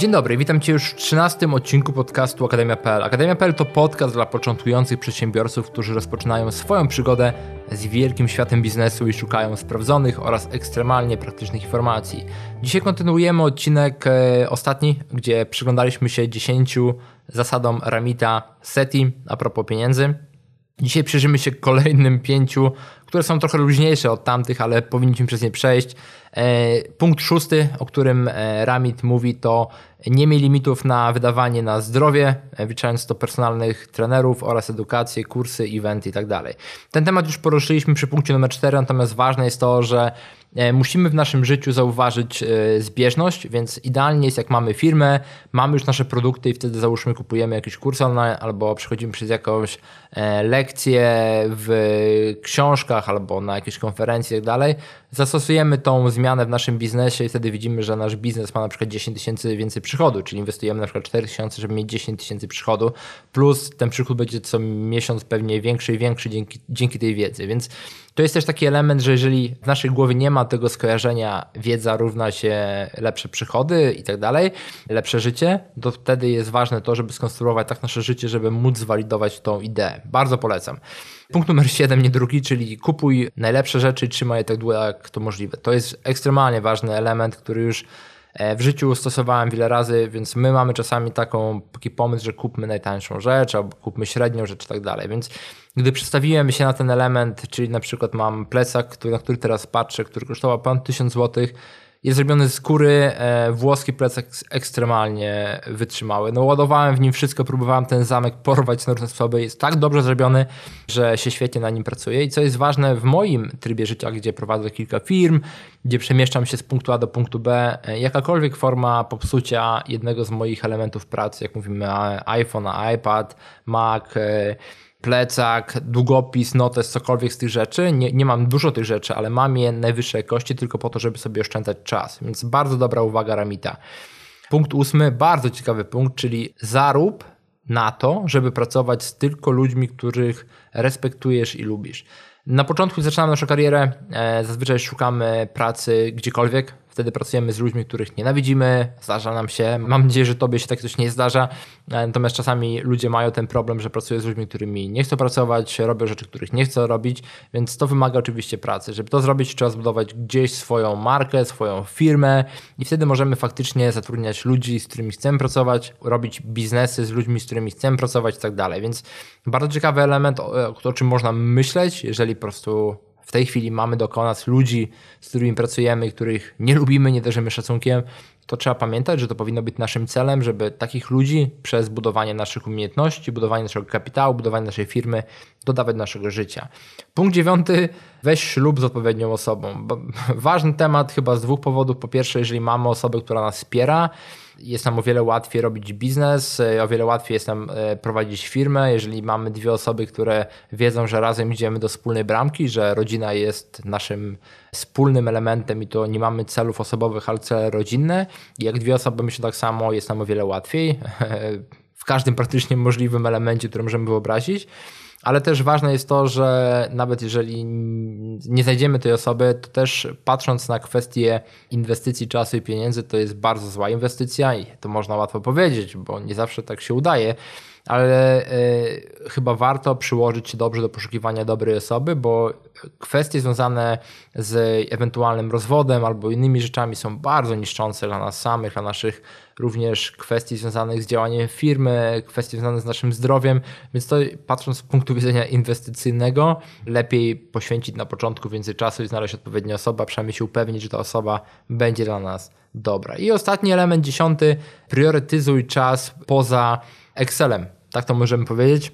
Dzień dobry, witam Cię już w 13 odcinku podcastu Akademia.pl. Akademia.pl to podcast dla początkujących przedsiębiorców, którzy rozpoczynają swoją przygodę z wielkim światem biznesu i szukają sprawdzonych oraz ekstremalnie praktycznych informacji. Dzisiaj kontynuujemy odcinek e, ostatni, gdzie przyglądaliśmy się 10 zasadom Ramita SETI a propos pieniędzy. Dzisiaj przyjrzymy się kolejnym pięciu, które są trochę luźniejsze od tamtych, ale powinniśmy przez nie przejść. E, punkt szósty, o którym e, Ramit mówi, to nie miej limitów na wydawanie na zdrowie, wliczając to personalnych trenerów oraz edukację, kursy, eventy itd. Tak Ten temat już poruszyliśmy przy punkcie numer 4, natomiast ważne jest to, że musimy w naszym życiu zauważyć zbieżność, więc idealnie jest jak mamy firmę, mamy już nasze produkty i wtedy załóżmy kupujemy jakiś kurs online albo przechodzimy przez jakąś lekcję w książkach albo na jakiejś konferencji itd. Tak Zastosujemy tą zmianę w naszym biznesie i wtedy widzimy, że nasz biznes ma na przykład 10 tysięcy więcej przychodu, czyli inwestujemy na przykład 4 tysiące, żeby mieć 10 tysięcy przychodu, plus ten przychód będzie co miesiąc pewnie większy i większy dzięki, dzięki tej wiedzy. Więc to jest też taki element, że jeżeli w naszej głowie nie ma tego skojarzenia, wiedza równa się lepsze przychody i tak dalej, lepsze życie, to wtedy jest ważne to, żeby skonstruować tak nasze życie, żeby móc zwalidować tą ideę. Bardzo polecam. Punkt numer 7, nie drugi, czyli kupuj najlepsze rzeczy i trzymaj je tak długo jak to możliwe. To jest ekstremalnie ważny element, który już w życiu stosowałem wiele razy, więc my mamy czasami taką, taki pomysł, że kupmy najtańszą rzecz albo kupmy średnią rzecz i tak dalej. Więc gdy przestawiłem się na ten element, czyli na przykład mam plecak, który, na który teraz patrzę, który kosztował pan 1000 złotych, jest zrobiony z skóry, e, włoski plecak ekstremalnie wytrzymały. No ładowałem w nim wszystko, próbowałem ten zamek porwać na różne sposoby. Jest tak dobrze zrobiony, że się świetnie na nim pracuje. I co jest ważne w moim trybie życia, gdzie prowadzę kilka firm, gdzie przemieszczam się z punktu A do punktu B, e, jakakolwiek forma popsucia jednego z moich elementów pracy, jak mówimy iPhone, iPad, Mac, e, plecak, długopis, notes, cokolwiek z tych rzeczy. Nie, nie mam dużo tych rzeczy, ale mam je najwyższej jakości tylko po to, żeby sobie oszczędzać czas. Więc bardzo dobra uwaga Ramita. Punkt ósmy, bardzo ciekawy punkt, czyli zarób na to, żeby pracować z tylko ludźmi, których respektujesz i lubisz. Na początku zaczynamy naszą karierę, e, zazwyczaj szukamy pracy gdziekolwiek, Wtedy pracujemy z ludźmi, których nienawidzimy, zdarza nam się. Mam nadzieję, że tobie się takie coś nie zdarza. E, natomiast czasami ludzie mają ten problem, że pracują z ludźmi, którymi nie chcą pracować, robią rzeczy, których nie chcą robić, więc to wymaga oczywiście pracy. Żeby to zrobić, trzeba zbudować gdzieś swoją markę, swoją firmę i wtedy możemy faktycznie zatrudniać ludzi, z którymi chcemy pracować, robić biznesy z ludźmi, z którymi chcemy pracować i tak dalej. Więc bardzo ciekawy element, o, o czym można myśleć, jeżeli po prostu w tej chwili mamy dookoła nas ludzi, z którymi pracujemy, których nie lubimy, nie darzymy szacunkiem, to trzeba pamiętać, że to powinno być naszym celem, żeby takich ludzi przez budowanie naszych umiejętności, budowanie naszego kapitału, budowanie naszej firmy dodawać do naszego życia. Punkt dziewiąty, weź ślub z odpowiednią osobą. Ważny temat chyba z dwóch powodów. Po pierwsze, jeżeli mamy osobę, która nas wspiera, jest nam o wiele łatwiej robić biznes, e, o wiele łatwiej jest nam e, prowadzić firmę, jeżeli mamy dwie osoby, które wiedzą, że razem idziemy do wspólnej bramki, że rodzina jest naszym wspólnym elementem i to nie mamy celów osobowych, ale cele rodzinne. I jak dwie osoby myślą tak samo, jest nam o wiele łatwiej w każdym praktycznie możliwym elemencie, który możemy wyobrazić ale też ważne jest to, że nawet jeżeli nie znajdziemy tej osoby, to też patrząc na kwestię inwestycji czasu i pieniędzy, to jest bardzo zła inwestycja i to można łatwo powiedzieć, bo nie zawsze tak się udaje ale y, chyba warto przyłożyć się dobrze do poszukiwania dobrej osoby, bo kwestie związane z ewentualnym rozwodem albo innymi rzeczami są bardzo niszczące dla nas samych, dla naszych również kwestii związanych z działaniem firmy, kwestie związane z naszym zdrowiem, więc to patrząc z punktu widzenia inwestycyjnego, lepiej poświęcić na początku więcej czasu i znaleźć odpowiednią osobę, przynajmniej się upewnić, że ta osoba będzie dla nas dobra. I ostatni element, dziesiąty, priorytetyzuj czas poza Excelem, tak to możemy powiedzieć.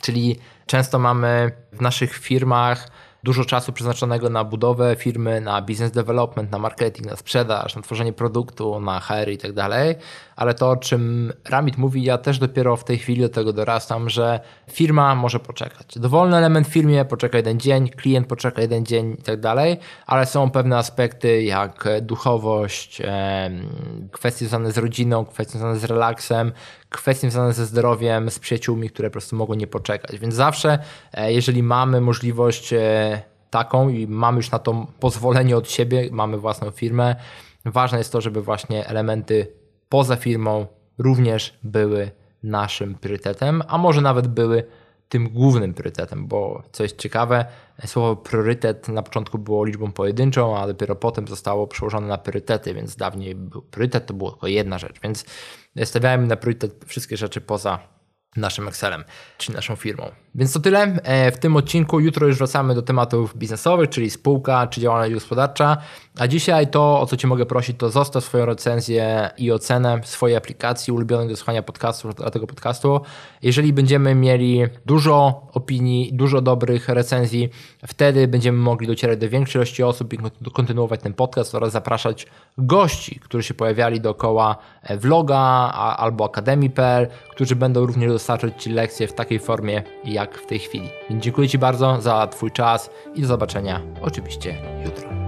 Czyli często mamy w naszych firmach dużo czasu przeznaczonego na budowę firmy, na business development, na marketing, na sprzedaż, na tworzenie produktu, na HR i tak dalej, ale to o czym Ramit mówi, ja też dopiero w tej chwili do tego dorastam, że firma może poczekać. Dowolny element w firmie poczeka jeden dzień, klient poczeka jeden dzień i tak dalej, ale są pewne aspekty jak duchowość, kwestie związane z rodziną, kwestie związane z relaksem, kwestie związane ze zdrowiem, z przyjaciółmi, które po prostu mogą nie poczekać. Więc zawsze, e, jeżeli mamy możliwość e, taką i mamy już na to pozwolenie od siebie, mamy własną firmę, ważne jest to, żeby właśnie elementy poza firmą również były naszym priorytetem, a może nawet były tym głównym priorytetem, bo co jest ciekawe, słowo priorytet na początku było liczbą pojedynczą, a dopiero potem zostało przełożone na priorytety, więc dawniej był priorytet to było tylko jedna rzecz, więc stawiałem na priorytet wszystkie rzeczy poza naszym Excelem, czyli naszą firmą. Więc to tyle e, w tym odcinku. Jutro już wracamy do tematów biznesowych, czyli spółka czy działalność gospodarcza. A dzisiaj to, o co Cię mogę prosić, to zostaw swoją recenzję i ocenę swojej aplikacji ulubionej do słuchania podcastu, dla tego podcastu. Jeżeli będziemy mieli dużo opinii, dużo dobrych recenzji, wtedy będziemy mogli docierać do większej ilości osób i kontynuować ten podcast oraz zapraszać gości, którzy się pojawiali dookoła e, vloga albo akademii.pl, którzy będą również dostarczyć Ci lekcje w takiej formie, jak w tej chwili. Dziękuję Ci bardzo za Twój czas i do zobaczenia oczywiście jutro.